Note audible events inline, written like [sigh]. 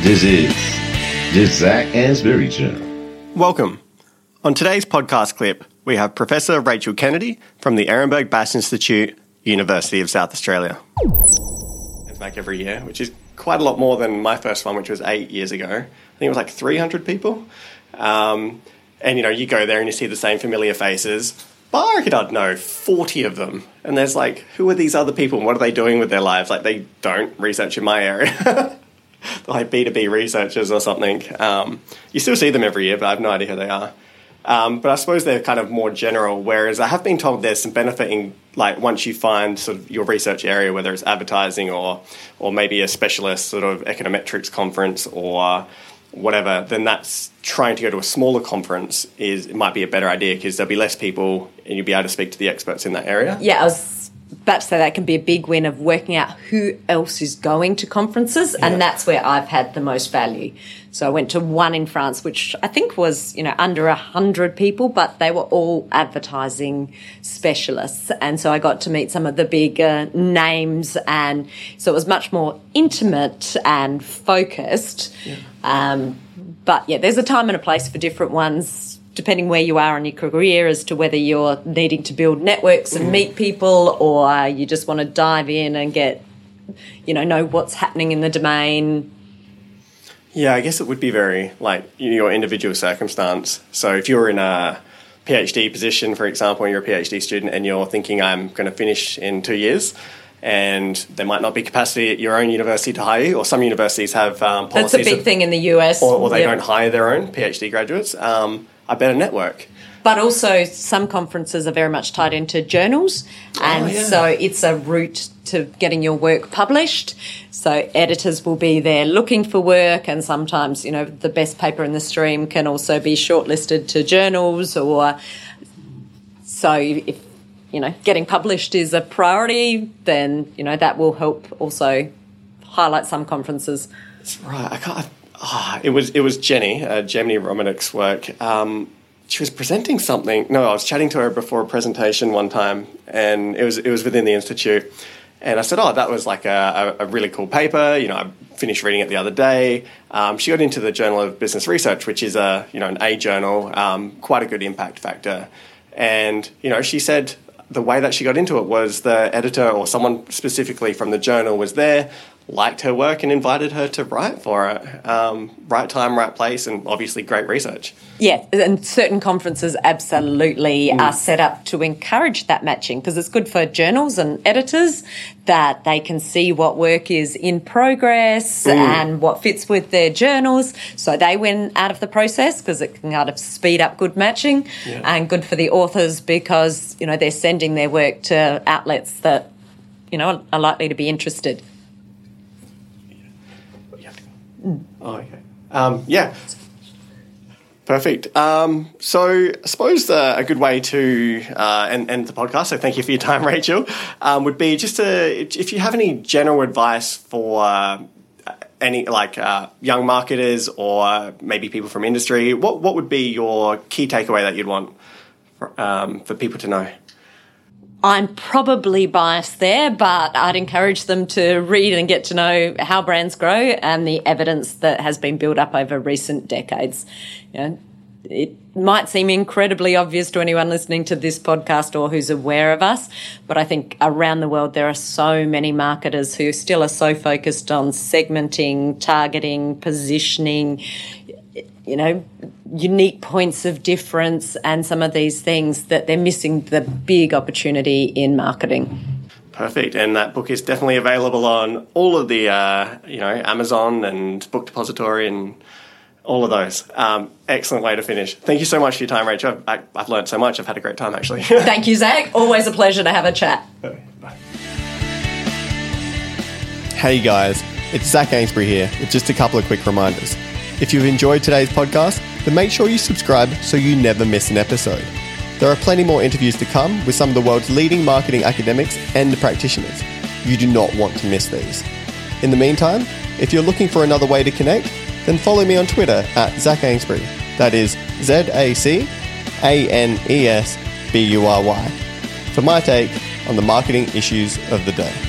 This is the Zac Anesbury Show. Welcome. On today's podcast clip, we have Professor Rachel Kennedy from the Ehrenberg Bass Institute, University of South Australia. It's back every year, which is quite a lot more than my first one, which was eight years ago. I think it was like 300 people. Um, and you know, you go there and you see the same familiar faces. But I reckon I'd know 40 of them. And there's like, who are these other people and what are they doing with their lives? Like, they don't research in my area. [laughs] [laughs] like B2B researchers or something. Um, you still see them every year, but I have no idea who they are. Um, but I suppose they're kind of more general. Whereas I have been told there's some benefit in like once you find sort of your research area, whether it's advertising or or maybe a specialist sort of econometrics conference or whatever, then that's trying to go to a smaller conference is it might be a better idea because there'll be less people and you'll be able to speak to the experts in that area. Yeah, I was about to say that can be a big win of working out who else is going to conferences, Yeah. and that's where I've had the most value. So I went to one in France, which I think was you know under a hundred people, but they were all advertising specialists, and so I got to meet some of the bigger names, and so it was much more intimate and focused. Um, but yeah, there's a time and a place for different ones depending where you are in your career as to whether you're needing to build networks and meet people or you just want to dive in and get you know know what's happening in the domain Yeah, I guess it would be very like your individual circumstance. So if you're in a PhD position, for example, and you're a PhD student and you're thinking I'm going to finish in two years, and there might not be capacity at your own university to hire you, or some universities have um, that's a big of- thing in the US or, or they Yep. don't hire their own PhD graduates. Um, I better network. but also some conferences are very much tied into journals oh, and Oh, yeah. so it's a route to getting your work published so editors will be there looking for work and sometimes you know the best paper in the stream can also be shortlisted to journals or so if you know getting published is a priority then you know that will help also highlight some conferences That's right. I can't. Ah, it was it was Jenni, uh, Jenni Romaniuk's work. Um, she was presenting something. No, I was chatting to her before a presentation one time, and it was it was within the institute. And I said, "Oh, that was like a, a, a really cool paper." You know, I finished reading it the other day. Um, she got into the Journal of Business Research, which is a you know an A journal, um, quite a good impact factor. And you know, she said the way that she got into it was the editor or someone specifically from the journal was there, liked her work, and invited her to write for it. Um, right time, right place, and obviously great research. Yeah, and certain conferences absolutely are set up to encourage that matching because it's good for journals and editors that they can see what work is in progress and what fits with their journals. So they win out of the process because it can kind of speed up good matching and good for the authors because, you know, they're sending their work to outlets that, you know, are likely to be interested. Oh, okay. Um, yeah. Perfect. Um, so I suppose uh, a good way to uh, end, end the podcast, so thank you for your time, [laughs] Rachel, um, would be just to, if you have any general advice for uh, any like uh, young marketers or maybe people from industry, what, what would be your key takeaway that you'd want for, um, for people to know? I'm probably biased there, but I'd encourage them to read and get to know how brands grow and the evidence that has been built up over recent decades. You know, it might seem incredibly obvious to anyone listening to this podcast or who's aware of us, but I think around the world there are so many marketers who still are so focused on segmenting, targeting, positioning, you know, unique points of difference and some of these things that they're missing the big opportunity in marketing. Perfect, and that book is definitely available on all of the, uh, you know, Amazon and Book Depository and all of those. Um, excellent way to finish. Thank you so much for your time, Rachel. I, I've learned so much. I've had a great time, actually. [laughs] Thank you, Zac. Always a pleasure to have a chat. Hey guys, it's Zac Anesbury here with just a couple of quick reminders. If you've enjoyed today's podcast, then make sure you subscribe so you never miss an episode. There are plenty more interviews to come with some of the world's leading marketing academics and practitioners. You do not want to miss these. In the meantime, if you're looking for another way to connect, then follow me on Twitter at Zac Anesbury. That is Z A C A N E S B U R Y for my take on the marketing issues of the day.